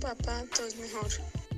Papá, todo es mejor.